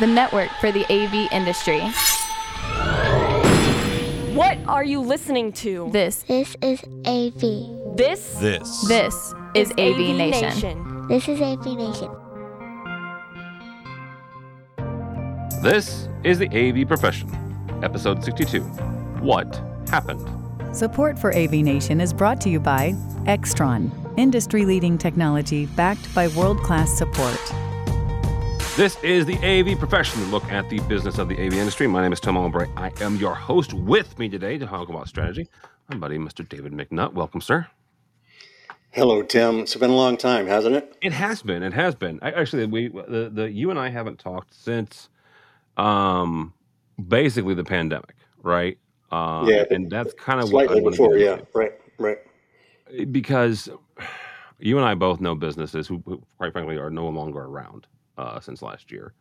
the network for the AV industry. What are you listening to? This, This is AV. This This. this is AV, Nation. This is AV Nation. This is the AV Profession, episode 62. What happened? Support for AV Nation is brought to you by Extron, industry leading technology backed by world class support. This is the AV Professional look at the business of the AV industry. My name is Tim Albright. I am your host. With me today to talk about strategy, my buddy, Mr. David McNutt. Welcome, sir. Hello, Tim. It's been a long time, hasn't it? It has been. It has been. I, actually, we the, the you and I haven't talked since, um, basically the pandemic, right? Uh, Yeah, and that's kind of what I Slightly to before, yeah. Right, right. because you and I both know businesses who, who quite frankly, are no longer around uh, since last year.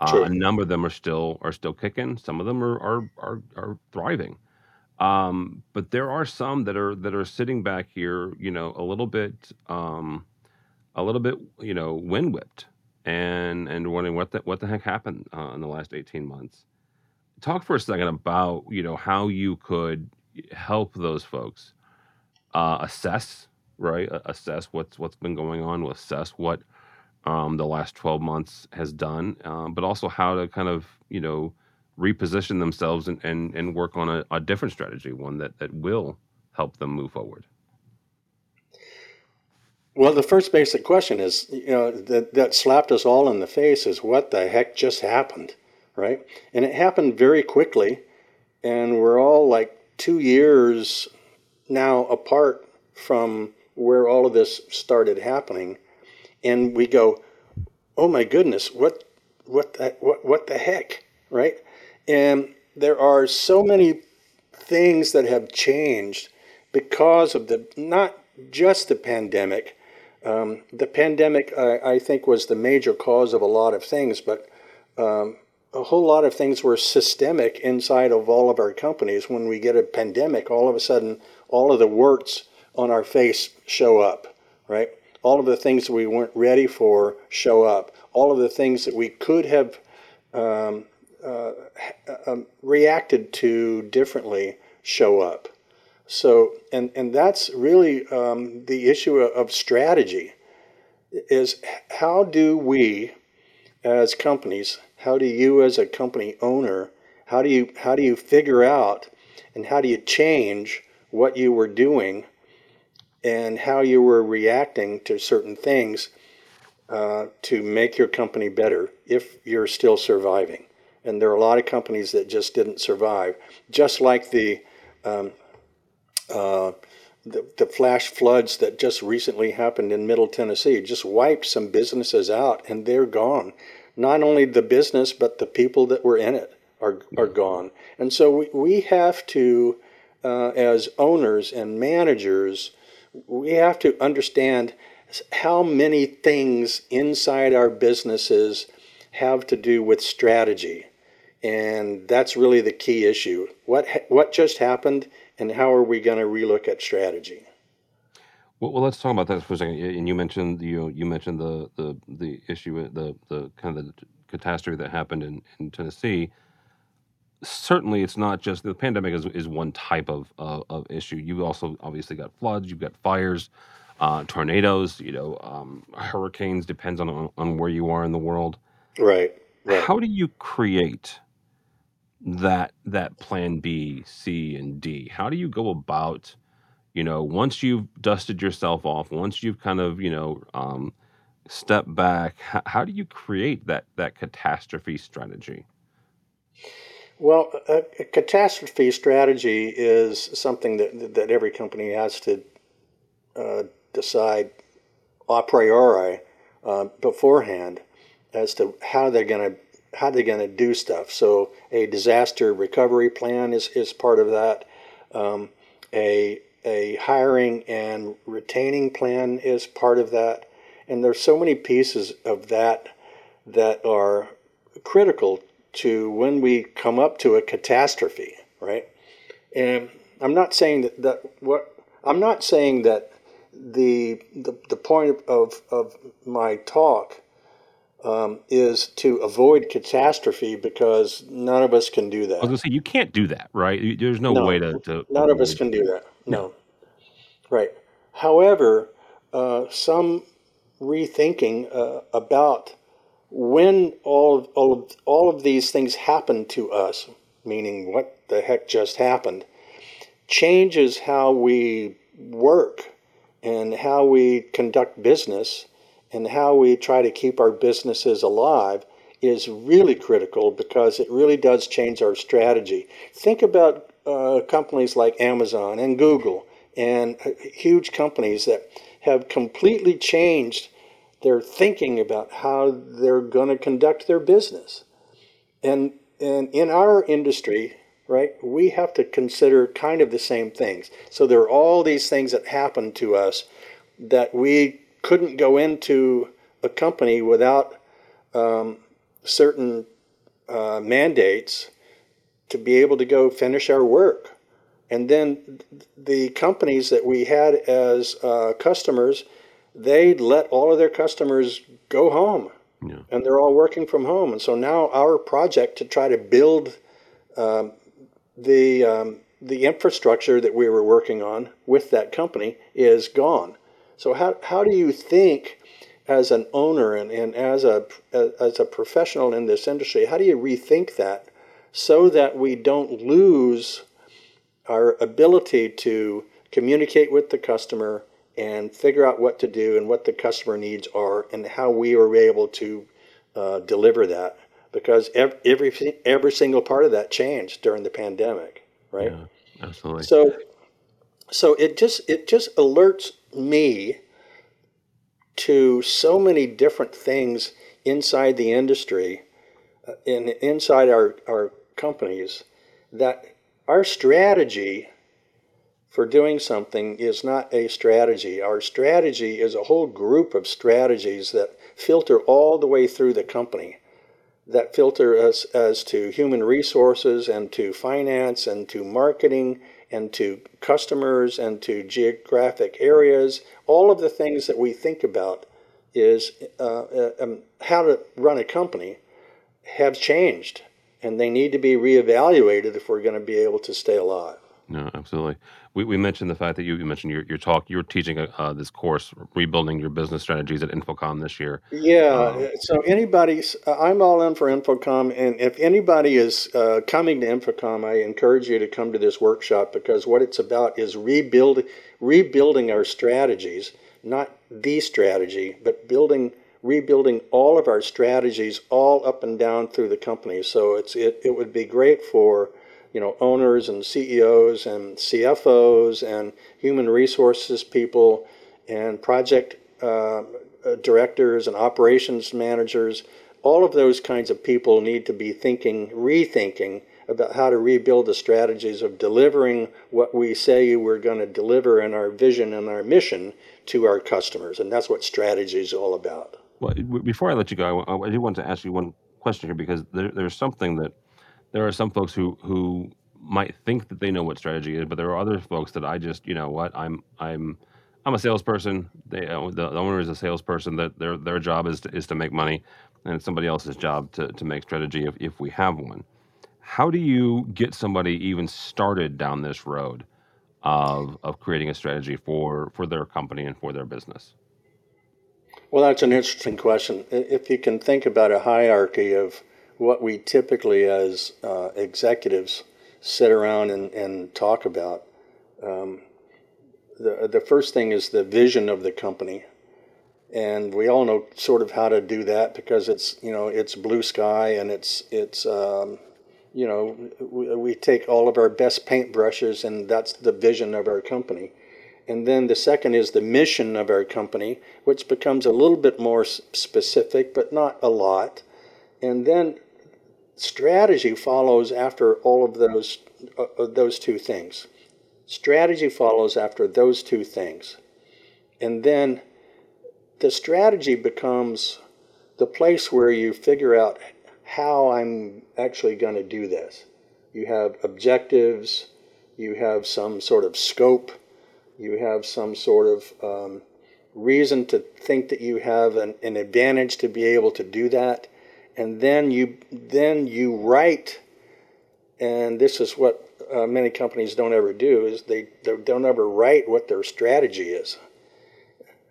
Uh, a number of them are still are still kicking. Some of them are are are, are thriving. Um, but there are some that are that are sitting back here, you know, a little bit, um, a little bit, you know, wind whipped, and and wondering what the what the heck happened uh, in the last eighteen months. Talk for a second about you know how you could help those folks uh, assess right assess what's what's been going on assess what um, the last 12 months has done um, but also how to kind of you know reposition themselves and and, and work on a, a different strategy one that that will help them move forward Well, the first basic question is, you know, that, that slapped us all in the face is what the heck just happened, right? And it happened very quickly, and we're all like two years now apart from where all of this started happening, and we go, "Oh my goodness, what, what, the, what, what the heck?" Right? And there are so many things that have changed because of the not just the pandemic. Um, the pandemic, I, I think, was the major cause of a lot of things, but um, a whole lot of things were systemic inside of all of our companies. When we get a pandemic, all of a sudden, all of the warts on our face show up, right? All of the things that we weren't ready for show up. All of the things that we could have um, uh, um, reacted to differently show up. So, and, and that's really um, the issue of, strategy is how do we as companies, how do you as a company owner, how do you, how do you figure out and how do you change what you were doing and how you were reacting to certain things uh, to make your company better if you're still surviving. And there are a lot of companies that just didn't survive, just like the um, uh, the, the flash floods that just recently happened in Middle Tennessee just wiped some businesses out, and they're gone. Not only the business, but the people that were in it are are gone. And so we, we have to, uh, as owners and managers, we have to understand how many things inside our businesses have to do with strategy. And that's really the key issue. What ha- what just happened, and how are we going to relook at strategy? well, well let's talk about that for a second and you mentioned you you mentioned the the the issue the the kind of the catastrophe that happened in, in tennessee certainly it's not just the pandemic is, is one type of, of, of issue. You've also obviously got floods, you've got fires, uh, tornadoes, you know, um, hurricanes. Depends on on where you are in the world. Right. Right. How do you create that that plan B, C, and D? How do you go about, you know, once you've dusted yourself off, once you've kind of you know um, stepped back, how, how do you create that that catastrophe strategy? Well, a, a catastrophe strategy is something that that every company has to uh, decide a priori uh, beforehand as to how they're going to how they're going to do stuff. So a disaster recovery plan is, is part of that. Um, a a hiring and retaining plan is part of that. And there's so many pieces of that that are critical to when we come up to a catastrophe, right? And I'm not saying that, that what I'm not saying that the the, the point of, of my talk um, is to avoid catastrophe because none of us can do that. I was gonna say you can't do that, right? There's no, No, way to, to none of us can do that. No. Right. However, uh, some rethinking uh, about when all of, all of all of these things happen to us, meaning what the heck just happened, changes how we work and how we conduct business and how we try to keep our businesses alive is really critical because it really does change our strategy. Think about uh, companies like Amazon and Google and uh, huge companies that have completely changed their thinking about how they're going to conduct their business. And, and in our industry, right, we have to consider kind of the same things. So there are all these things that happen to us that we couldn't go into a company without um, certain uh, mandates to be able to go finish our work. And then the companies that we had as uh, customers, they let all of their customers go home. Yeah. And they're all working from home. And so now our project to try to build um, the, um, the infrastructure that we were working on with that company is gone. So how, how do you think as an owner and, and as a as a professional in this industry, how do you rethink that so that we don't lose our ability to communicate with the customer and figure out what to do and what the customer needs are and how we are able to uh, deliver that because every, every every single part of that changed during the pandemic, right? Yeah, absolutely. So so it just it just alerts me to so many different things inside the industry uh, and inside our, our companies that our strategy for doing something is not a strategy. Our strategy is a whole group of strategies that filter all the way through the company, that filter us as to human resources and to finance and to marketing and to customers and to geographic areas. All of the things that we think about is uh, uh, um, how to run a company have changed and they need to be reevaluated if we're going to be able to stay alive. No, absolutely. We, we mentioned the fact that you, you mentioned your, your talk, you're teaching uh, this course, Rebuilding Your Business Strategies at InfoComm this year. Yeah. Um, so, anybody's, I'm all in for InfoComm. And if anybody is uh, coming to InfoComm, I encourage you to come to this workshop because what it's about is rebuild, rebuilding our strategies, not the strategy, but building rebuilding all of our strategies all up and down through the company. So it's it, it would be great for you know, owners and CEOs and CFOs and human resources people and project uh, directors and operations managers. All of those kinds of people need to be thinking, rethinking about how to rebuild the strategies of delivering what we say we're going to deliver in our vision and our mission to our customers. And that's what strategy is all about. Well, before I let you go, I, I do want to ask you one question here because there, there's something that there are some folks who who might think that they know what strategy is, but there are other folks that I just, you know, what I'm I'm I'm a salesperson. They uh, the, the owner is a salesperson. That their their job is to, is to make money, and it's somebody else's job to to make strategy if if we have one. How do you get somebody even started down this road of of creating a strategy for for their company and for their business? Well, that's an interesting question. If you can think about a hierarchy of what we typically as uh, executives sit around and, and talk about. Um, the, the first thing is the vision of the company. And we all know sort of how to do that because it's, you know, it's blue sky and it's, it's, um, you know, we, we take all of our best paintbrushes and that's the vision of our company. And then the second is the mission of our company, which becomes a little bit more specific, but not a lot. And then strategy follows after all of those uh, uh, those two things. Strategy follows after those two things. And then the strategy becomes the place where you figure out how I'm actually going to do this. You have objectives, you have some sort of scope, you have some sort of um, reason to think that you have an, an advantage to be able to do that. And then you then you write, and this is what uh, many companies don't ever do is they, they don't ever write what their strategy is.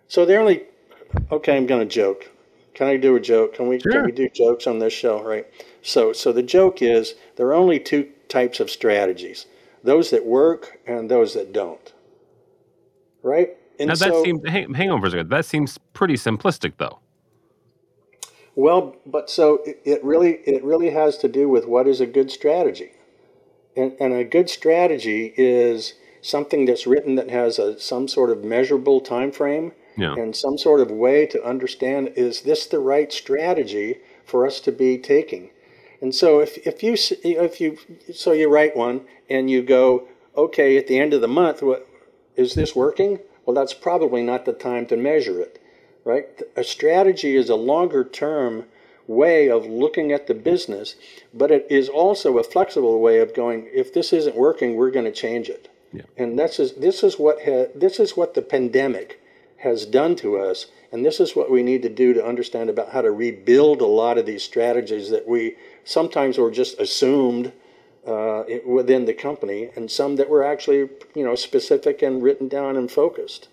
So they're only okay. I'm going to joke. Can I do a joke? Can we Sure. can we do jokes on this show? Right. So so the joke is there are only two types of strategies: those that work and those that don't. Right. And Now that so, seems hang, hang on for a second. That seems pretty simplistic, though. Well, but so it, it really it really has to do with what is a good strategy, and, and a good strategy is something that's written that has a some sort of measurable time frame Yeah. and some sort of way to understand is this the right strategy for us to be taking. And so if, if you if you so you write one and you go okay at the end of the month what is this working? Well, that's probably not the time to measure it right? A strategy is a longer term way of looking at the business, but it is also a flexible way of going, if this isn't working, we're going to change it. Yeah. And this is, this, is what ha- this is what the pandemic has done to us, and this is what we need to do to understand about how to rebuild a lot of these strategies that we sometimes were just assumed uh, within the company, and some that were actually, you know, specific and written down and focused.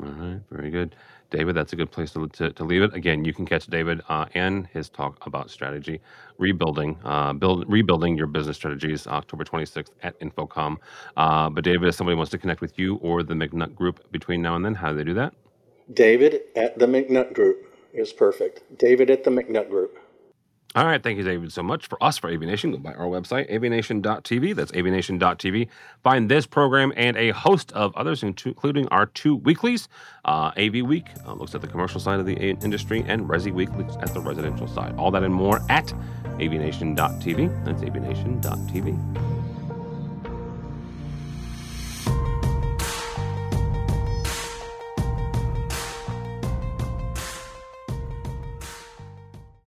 All right, very good. David, that's a good place to, to, to leave it. Again, you can catch David uh, and his talk about strategy, rebuilding, uh, build, rebuilding your business strategies, October 26th at InfoComm. Uh, but David, if somebody wants to connect with you or the McNutt Group between now and then, how do they do that? David at the McNutt Group is perfect. David at the McNutt Group. All right, thank you, David, so much for us for AV Nation. Go by our website, avnation.tv. That's avnation.tv. Find this program and a host of others, including our two weeklies. Uh, AV Week uh, looks at the commercial side of the a- industry, and Resi Week looks at the residential side. All that and more at avnation.tv. That's avnation.tv.